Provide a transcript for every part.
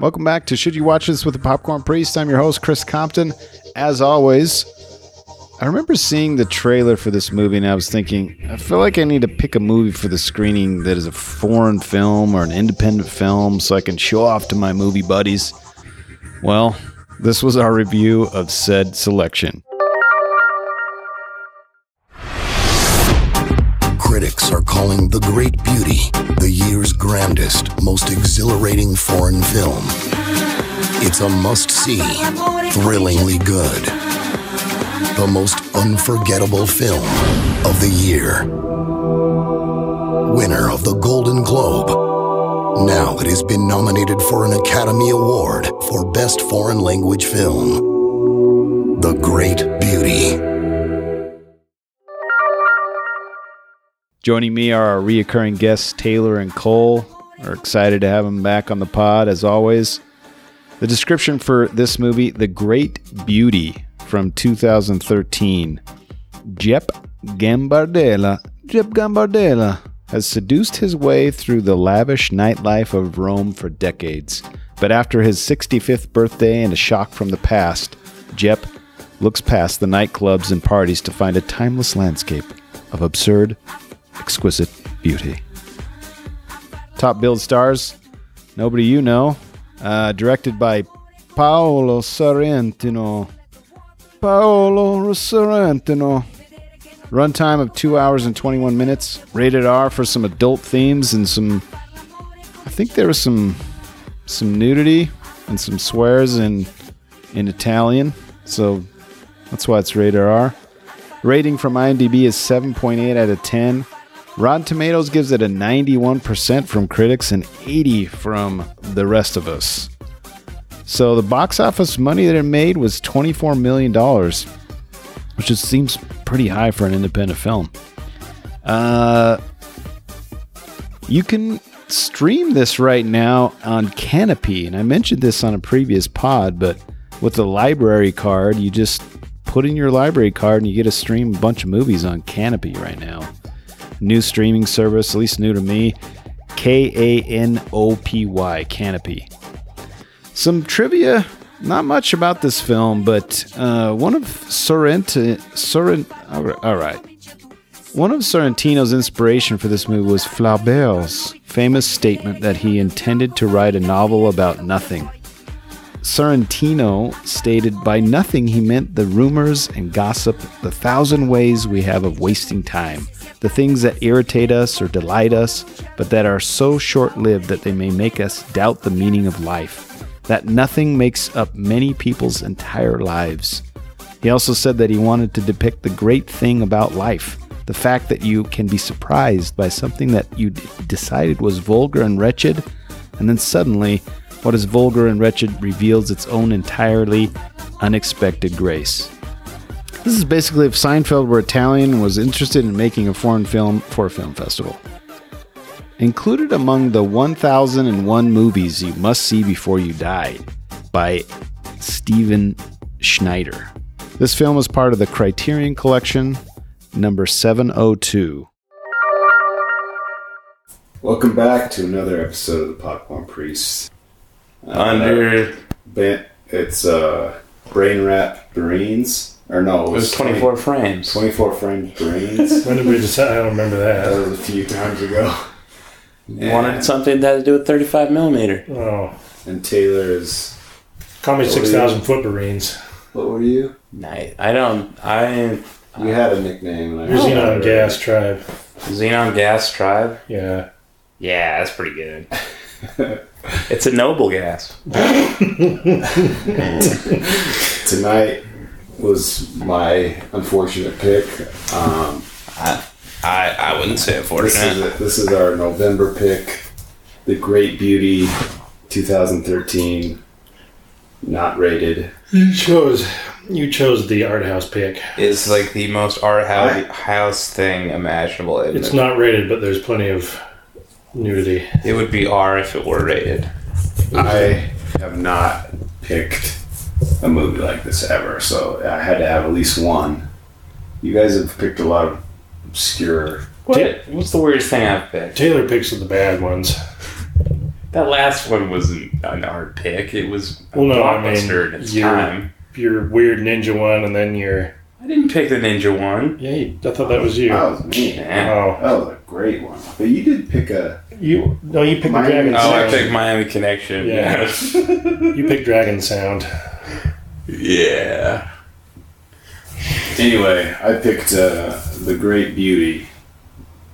Welcome back to Should You Watch This with the Popcorn Priest? I'm your host, Chris Compton. As always, I remember seeing the trailer for this movie and I was thinking, I feel like I need to pick a movie for the screening that is a foreign film or an independent film so I can show off to my movie buddies. Well, this was our review of said selection. Critics are calling The Great Beauty the year's grandest, most exhilarating foreign film. It's a must see, thrillingly good. The most unforgettable film of the year. Winner of the Golden Globe. Now it has been nominated for an Academy Award for Best Foreign Language Film. The Great Beauty. Joining me are our reoccurring guests, Taylor and Cole. We're excited to have them back on the pod, as always. The description for this movie, The Great Beauty from 2013. Jep Gambardella, Jep Gambardella has seduced his way through the lavish nightlife of Rome for decades. But after his 65th birthday and a shock from the past, Jep looks past the nightclubs and parties to find a timeless landscape of absurd exquisite beauty. Top billed stars, nobody you know, uh, directed by Paolo Sorrentino. Paolo Sorrentino. Runtime of two hours and 21 minutes. Rated R for some adult themes and some. I think there was some some nudity and some swears in in Italian, so that's why it's rated R. Rating from IMDb is 7.8 out of 10. Rotten Tomatoes gives it a 91% from critics and 80 from the rest of us. So the box office money that it made was $24 million, which just seems pretty high for an independent film. Uh, you can stream this right now on Kanopy, and I mentioned this on a previous pod, but with the library card, you just put in your library card and you get to stream a bunch of movies on Kanopy right now new streaming service, at least new to me. K A N O P Y, Kanopy. Some trivia, not much about this film, but uh, one of Sorrent, Sorrent, all right. One of Sorrentino's inspiration for this movie was Flaubert's famous statement that he intended to write a novel about nothing. Sorrentino stated by nothing he meant the rumors and gossip, the thousand ways we have of wasting time the things that irritate us or delight us, but that are so short lived that they may make us doubt the meaning of life, that nothing makes up many people's entire lives. He also said that he wanted to depict the great thing about life the fact that you can be surprised by something that you d- decided was vulgar and wretched, and then suddenly, what is vulgar and wretched reveals its own entirely unexpected grace. This is basically if Seinfeld were Italian and was interested in making a foreign film for a film festival. Included among the 1001 movies you must see before you die by Steven Schneider. This film is part of the Criterion Collection, number 702. Welcome back to another episode of the Popcorn Priest. Uh, Under ba- it's uh, Brain wrap Brains. Or no, it was 24 frames. 24 frames Brains. When did we decide? I don't remember that that. was a few times ago. You wanted something that had to do with 35 millimeter. Oh, And Taylor is. call me What six were you? thousand foot Marines. What were you? Night. I don't. I You had a nickname. And I You're Xenon Gas it. Tribe. Xenon Gas Tribe. Yeah. Yeah, that's pretty good. it's a noble gas. Tonight was my unfortunate pick. Um, I I, I wouldn't say this, is unfortunate. this is our November pick. The Great Beauty 2013. Not rated. You chose. You chose the art house pick. It's like the most art I- house, house thing imaginable. It, It's not rated, but there's plenty of nudity. it would be R if it were rated. I have not picked a movie like this ever, so I had to have at least one. You guys have picked a lot of obscure What? What's the weirdest thing I've picked? Taylor picks the bad ones. That last one wasn't an art pick. It was a Well, no, I mean, blockbuster at its you're- time. Your weird ninja one, and then your I didn't pick the ninja one. yeah. you- I thought that was you. That was me. Yeah. Oh, That was a great one. But you did pick a. you no, you picked the dragon Oh, I picked Miami Connection. Yeah. you picked dragon sound. yeah. Anyway, I picked uh, The Great Beauty,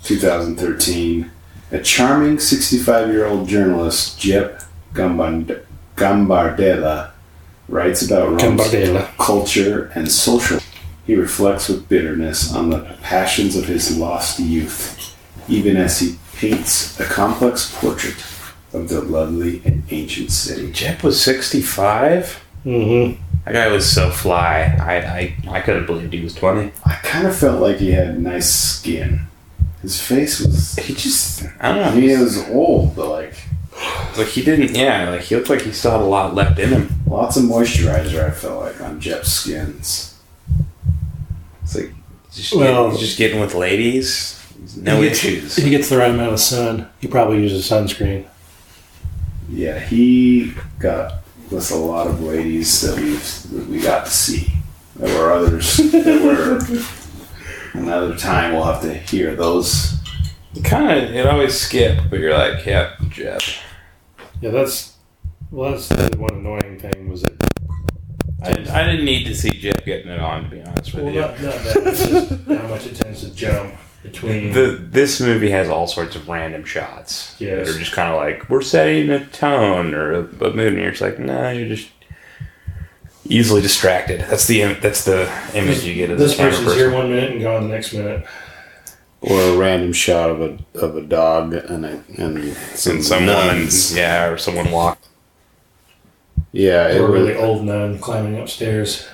2013. A charming 65 year old journalist, Jep Gambard- Gambardella, writes about Rome's Gambardella. culture and social. He reflects with bitterness on the passions of his lost youth, even as he paints a complex portrait of the lovely and ancient city. Jep was 65? Mm-hmm. That guy was so fly. I, I, I could have believed he was 20. I kind of felt like he had nice skin. His face was. He just, I don't know. I mean, it was old, but like Like he didn't, yeah, like he looked like he still had a lot left in him. lots of moisturizer. I felt like on Jeff's skins. It's like, just, Well- he's just getting with ladies. No he gets, issues. He gets the right amount of sun. He probably uses sunscreen. Yeah, he got with a lot of ladies that we that we got to see. There were others that were another time. We'll have to hear those. Kind of, it always skip, but you're like, yeah, Jep. Yeah, that's well. That's the one annoying thing was that. I, I didn't need to see Jeff getting it on, to be honest with Well, you. not, not that. It's just how much it tends to jump between. The, this movie has all sorts of random shots Yes. that are just kind of like we're setting a tone or a, a mood, and you're just like, no, you're just easily distracted. That's the im- that's the image you get of this the camera person's person. here one minute and gone the next minute. Or a random shot of a of a dog and a, and some, and some nuns. yeah, or someone walk. Yeah, it Or a was really old nun climbing upstairs.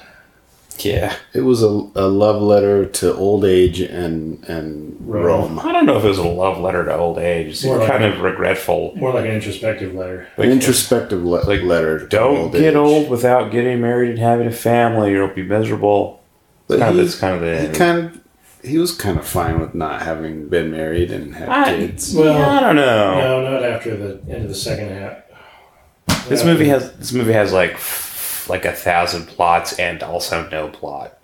Yeah, it was a, a love letter to old age and and Rome. Rome. I don't know if it was a love letter to old age. It's More like- kind of regretful. More like an introspective letter. An introspective le- like, letter. to Don't old get age. old without getting married and having a family, or you'll be miserable. But Kind of, he- that's kind of the He kind of he was kind of fine with not having been married and have I- kids. Well, Yeah, I don't know. no, not after the end of the second half. This movie has this movie has like like a thousand plots and also no plot.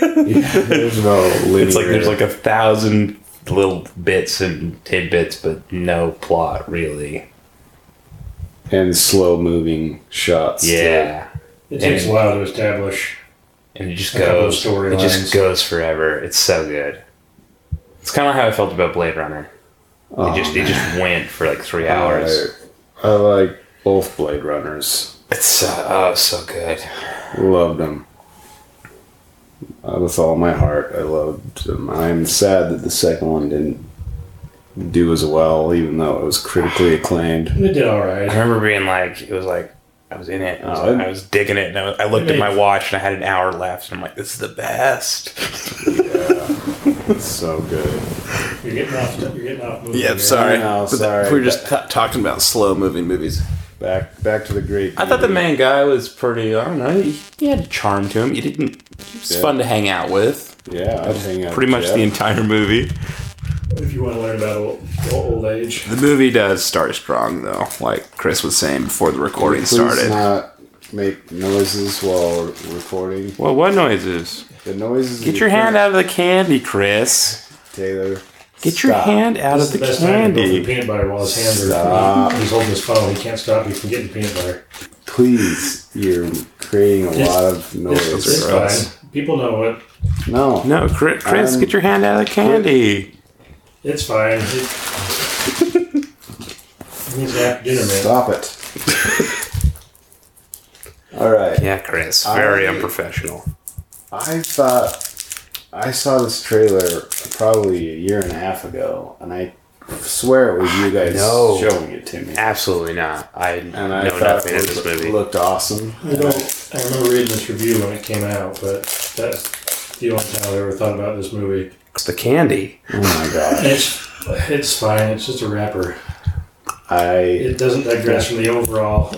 There's no linear. It's like there's like a thousand little bits and tidbits, but no plot really. and slow moving shots. too. Yeah, It takes a while to establish. and it just A couple goes. It storylines. just goes forever. It's so good. It's kind of how I felt about Blade Runner. Oh, it just it just oh, went for like three hours. I, I like both Blade Runners. It's so oh so good. Loved them. Uh, with all my heart, I loved them. I'm sad that the second one didn't do as well, even though it was critically acclaimed. It did all right. I remember being like, it was like, I was in it. I was, Oh, it- I was digging it, and I, was- I looked at my watch, and I had an hour left, and I'm like, this is the best. It's so good. You're getting off. You're getting off. movie Yeah, here. sorry. I know, But sorry. We're just t- talking about slow moving movies. Back, back to the great. I thought the main guy was pretty. I don't know. He, he had a charm to him. He didn't. He was Yeah. fun to hang out with. Yeah, I'd hang out. Pretty with much Jeff. the entire movie. If you want to learn about old, old age, The movie does start strong, though, like Chris was saying before the recording Please started. not make noises while recording. Well, what noises? The noises. Get your hand out of the candy, Chris. Taylor. Get your Stop. hand out this of the the best time to go for the candy. peanut butter while his hands Stop. are. He's holding his phone. He can't stop you from getting peanut butter. Please, you're creating a It's- lot of noise. It's, it's gross. fine. People know it. No. No, Chris, Chris Um, get your hand out of the candy. It's fine. It, he's after dinner, man. Stop it. All right. Yeah, Chris. Very I- unprofessional. I thought I saw this trailer probably a year and a half ago, and I swear it was you guys No. showing it to me. Absolutely not. I And I know thought nothing it of this movie. looked awesome. I don't. I remember reading this review when it came out, but that's the only time I ever thought about this movie. It's the candy. Oh my god! It's it's fine. It's just a wrapper. I It doesn't digress from the overall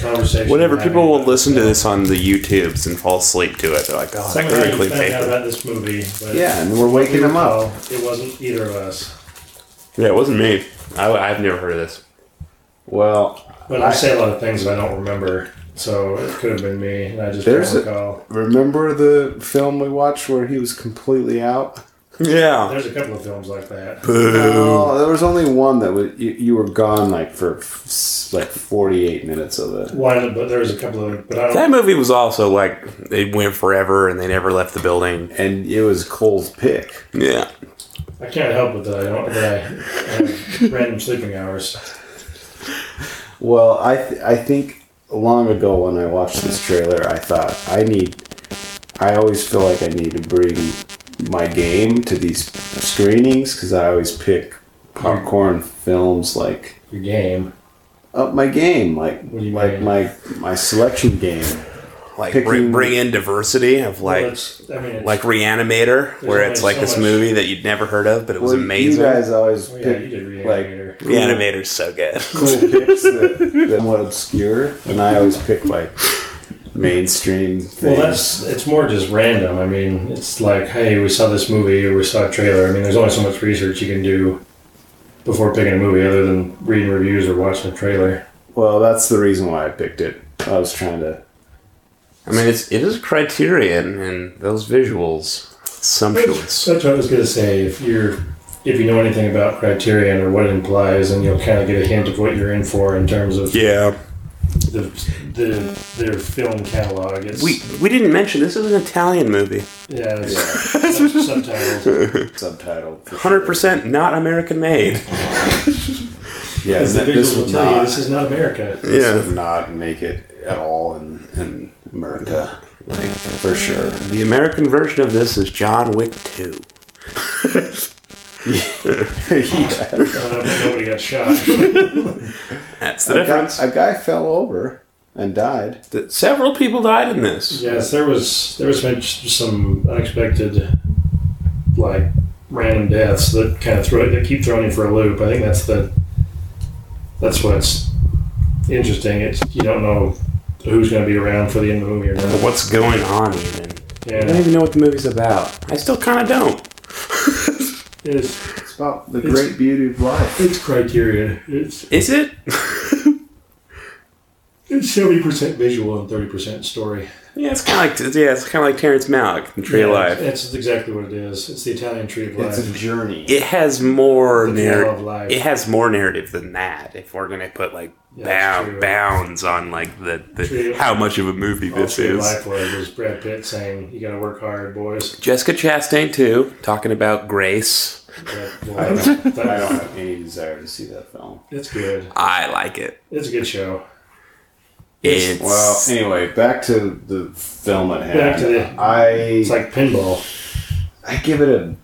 conversation. Whatever. we're People having will about listen to film. this on the YouTubes and fall asleep to it. They're like, oh, Second that's time really you found out paper. about this movie. But Yeah, and we're waking them up. recall, It wasn't either of us. Yeah, it wasn't me. I, I've never heard of this. Well, But I say a lot of things that I don't remember, so it could have been me. And I just There's don't a- recall. remember the film we watched where he was completely out? Yeah. There's a couple of films like that. Oh, there was only one that was you, you were gone like for f- like forty eight minutes of it. One, but there's a couple of. But I don't. That movie was also like it went forever and they never left the building. and it was Cole's pick. Yeah. I can't help it that I don't. That I have random sleeping hours. Well, I th- I think long ago when I watched this trailer, I thought I need. I always feel like I need to bring my game to these screenings because I always pick popcorn films like Your game. up my game, like What do you like mean? my my selection game. Like Picking- bring, bring in diversity of like it's, I mean, it's, like Reanimator, where it's like so this much- movie that you'd never heard of, but it was Well, amazing. You guys always Oh, yeah, pick you like Reanimator. Reanimator's so good. cool picks that, that what obscure, and I always pick like mainstream. Well, that's it's more just random. I mean, it's like, hey, we saw this movie or we saw a trailer. I mean, there's only so much research you can do before picking a movie, other than reading reviews or watching a trailer. well, that's the reason why I picked it. I was trying to. I mean, it's it is Criterion and those visuals, sumptuous. That's what I was gonna say. If you're if you know anything about Criterion or what it implies, then you'll kind of get a hint of what you're in for in terms of Yeah. The, the their film catalog. It's, We we didn't mention this is an Italian movie. yeah, it's sub- subtitled. Subtitle. Hundred percent not American made. Yeah, As the th- this visuals will would tell you, not. this is not America. This Yeah. would not make it at all in in America, like for sure. The American version of this is John Wick Two. yeah. Uh, but nobody got shot. That's the a, guy, difference. a guy fell over and died. That Several people died in this. Yes, there was there was been some unexpected, like random deaths that kind of throw that keep throwing you for a loop. I think that's the that's what's interesting. It's you don't know who's going to be around for the end of the movie or not. What's going on even? I don't Yeah, even know what the movie's about. I still kind of don't. it's It's about the It's- great beauty of life. it's criteria. It's Is it? it's seventy percent visual and thirty percent story. Yeah, it's kind of like yeah, it's kind of like Terrence Malick in Tree of Life. It's exactly what it is. It's the Italian tree of life. It's a journey. It has more The Trail of narrative. It has more narrative than that. If we're gonna put like Yeah, that's true. bound, bounds on like the, the how much of a movie All this Tree of is. Life was was Brad Pitt saying, "You got to work hard, boys." Jessica Chastain too, talking about grace. But, I don't, that- I don't have any desire to see that film. It's good. I like it. It's a good show. It's Well, anyway, back to the film at hand. Back to the- I It's like pinball. I give it a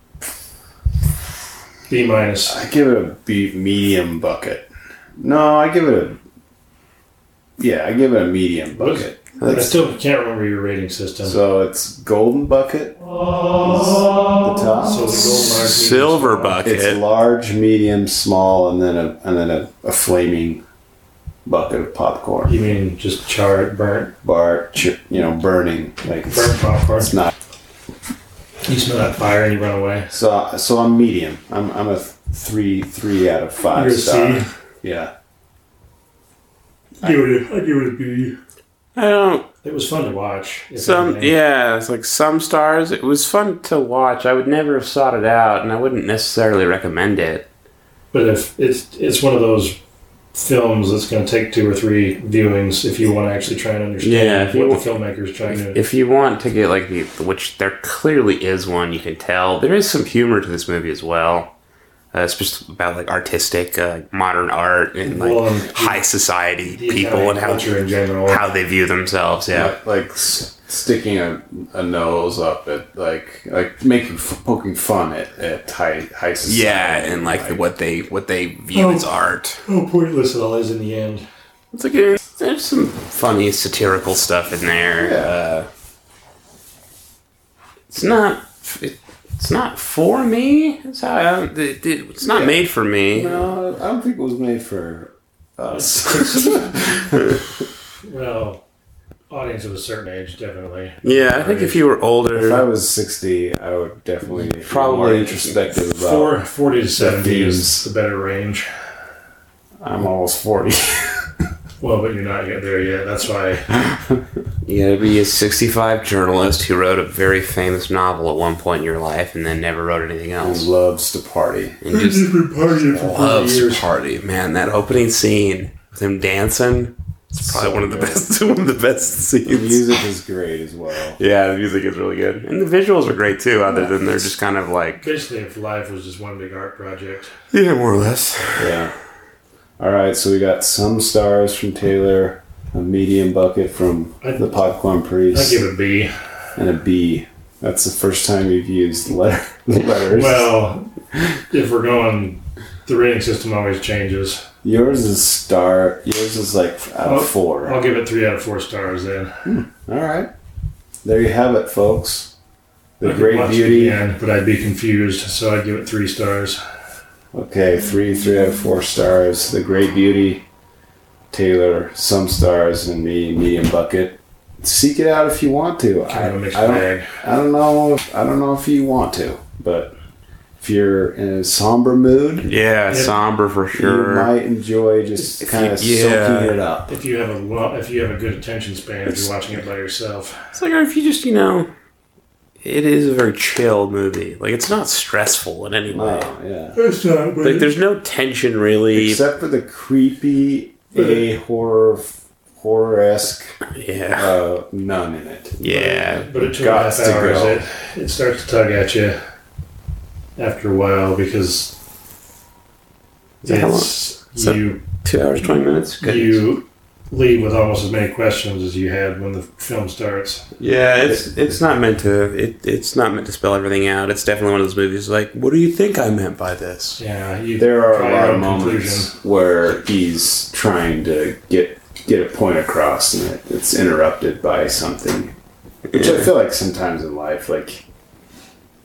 B minus. I give it a B medium bucket. No, I give it a yeah, I give it a medium bucket. I still can't remember your rating system. So it's golden bucket. Is the oh. top. So the golden large, medium, silver small. bucket. it's large, medium, small, and then a and then a, a flaming bucket of popcorn. You mean just charred, burnt, Bar, ch- you know, burning like it's, burnt popcorn? it's not. You smell that fire and you run away. So so I'm medium. I'm I'm a three three out of 5 You're star. C. Yeah. I give it. A, I give it a B. I don't. It was fun to watch. Some anything. yeah, it's like some stars. It was fun to watch. I would never have sought it out, and I wouldn't necessarily recommend it. But if it's it's one of those films that's going to take two or three viewings if you want to actually try and understand Yeah, if you what want- the filmmaker's trying to. If you want to get like the, which there clearly is one, you can tell there is some humor to this movie as well. Uh, it's just about like artistic, uh, modern art and like Well, and high society people and how in general. how they view themselves. Yeah, like, like sticking a, a nose up at like like making f- poking fun at, at high high society. yeah, and like, the, what they what they view Oh. as art. How pointless it all is in the end. It's like a, there's some funny satirical stuff in there. Yeah. Uh, it's not. It, it's not for me. It's, how I, it, it- it's not Yeah. made for me. No, I don't think it was made for us. Well, audience of a certain age, definitely. Yeah, I think if you were older, If I was 60, I would definitely be Probably more introspective about. Four, 40 to 70 is themes. the better range. I'm almost 40. Well, but you're not yet there yet. That's why. you gotta be a 65 journalist who wrote a very famous novel at one point in your life and then never wrote anything else. Who else. loves to party. And just been partying for loves to party. Man, that opening scene with him dancing, it's probably So one of the good. best one of the best The music is great as well. Yeah, the music is really good. And the visuals are great too, other than they're just kind of like Basically, if life was just one big art project. Yeah, more or less. Yeah. All right, so we got some stars from Taylor, a medium bucket from I- the Popcorn priest. I give it a B. and a B. That's the first time you've used letter, letters. Well, if we're going, the rating system always changes. yours is star. Yours is like out I'll- of 4 I'll give it three out of four stars then. Hmm, All right. There you have it, folks. The I Great Beauty. again, but I'd be confused, so I'd give it three stars. Okay, three, three out of four stars. The Great Beauty. Taylor, some stars, and me, medium bucket. Seek it out if you want to. I, Kind of a mixed I don't, bag. I don't know. If, I don't know if you want to, but if you're in a somber mood, Yeah, Yeah. somber for sure. you might enjoy just kind of you- yeah. soaking it up. If you have a lo- if you have a good attention span, if you're watching it by yourself, It's like if you just you know, it is a very chill movie. Like it's not stressful in any way. Oh, yeah. it's not. Like there's no tension really. Except for the creepy A horror horror esque yeah, uh, nun in it. yeah. But at two and a half Gots to hours, it, it starts to tug at you after a while because that it's, So- you Two hours twenty minutes. Good. you leave with almost as many questions as you had when the film starts. Yeah, it's it's not meant to. It, it's not meant to spell everything out. It's definitely one of those movies. Like, what do you think I meant by this? Yeah, you There are a lot of own moments where he's trying to get get a point across, and it, it's interrupted by something, which I feel like sometimes in life, like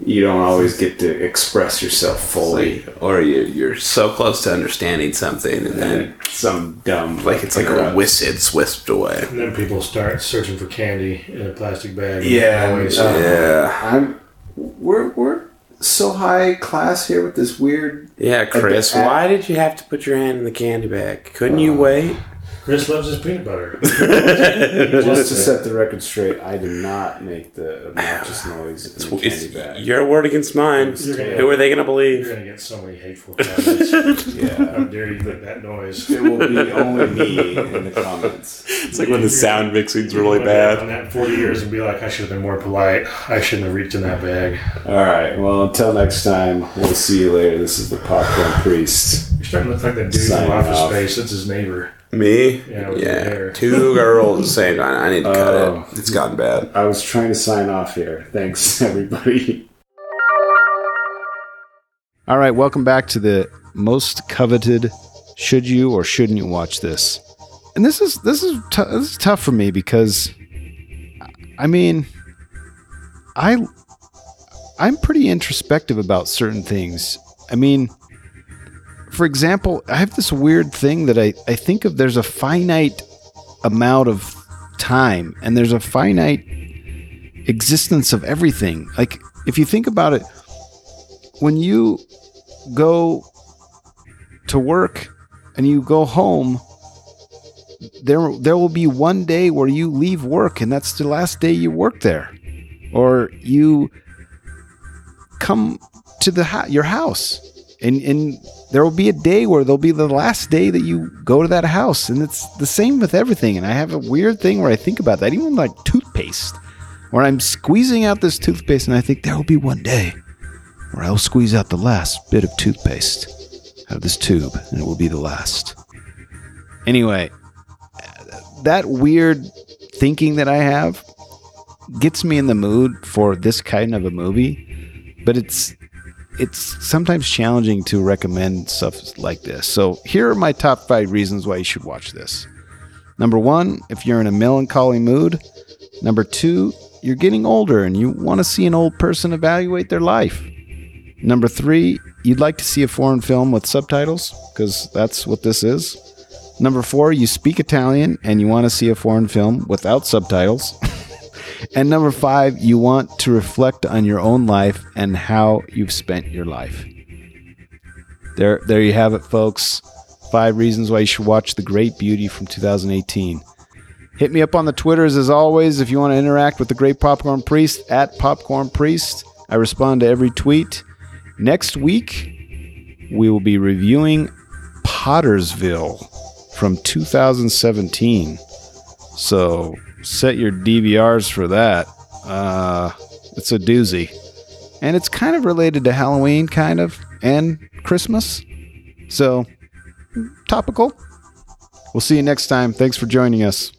you don't always get to express yourself fully. Like, or you you're so close to understanding something, and then some dumb like it's like a interrupt. whisk. It's whisked away. And then people start searching for candy in a plastic bag. Yeah, Always. uh, Yeah, I'm we're we're so high class here with this weird. yeah, Chris. at- Why did you have to put your hand in the candy bag? Couldn't you wait? Chris loves his peanut butter. Just to set the record straight, I did not make the obnoxious noise in the candy bag. your word against mine. You're gonna- Who are they gonna believe? You're believe? gonna get so many hateful comments. How Yeah. dare you make that noise? It will be only me in the comments. It's like when the sound mixing's You really look back On bad. that 40 years and be like, I should have been more polite. I shouldn't have reached in that bag. All right. Well, until next time, we'll see you later. This is the Popcorn Priest. You're starting to look like that dude Signing from Office off. Space. That's his neighbor. Me? Yeah, with your hair. Yeah. Two girls at the same time. I need to cut Oh. it. It's gotten bad. I was trying to sign off here. Thanks, everybody. All right. Welcome back to the most coveted. Should you or shouldn't you watch this? And this is this is t- this is tough for me because, I mean, I I'm pretty introspective about certain things. I mean, for example, I have this weird thing that I, I think of there's a finite amount of time and there's a finite existence of everything. Like, if you think about it, when you go to work and you go home, there there will be one day where you leave work and that's the last day you work there, or you come to the ha- your house and and there will be a day where there'll be the last day that you go to that house. And it's the same with everything. And i have a weird thing where i think about that even like toothpaste where i'm squeezing out this toothpaste and i think there will be one day where i'll squeeze out the last bit of toothpaste out of this tube and it will be the last. Anyway that weird thinking that i have gets me in the mood for this kind of a movie but it's it's sometimes challenging to recommend stuff like this. So here are my top five reasons why you should watch this. Number one, if you're in a melancholy mood. Number two, you're getting older and you want to see an old person evaluate their life. Number three, you'd like to see a foreign film with subtitles because that's what this is. Number four, you speak Italian and you want to see a foreign film without subtitles. and number five, you want to reflect on your own life and how you've spent your life. There, there you have it, folks. Five reasons why you should watch The Great Beauty from 2018. Hit me up on the Twitters as always if you want to interact with the Great Popcorn Priest at Popcorn Priest. I respond to every tweet. Next week, we will be reviewing Pottersville from 2017. So set your DVRs for that. Uh, it's a doozy. And it's kind of related to Halloween, kind of, and Christmas. So, topical. We'll see you next time. Thanks for joining us.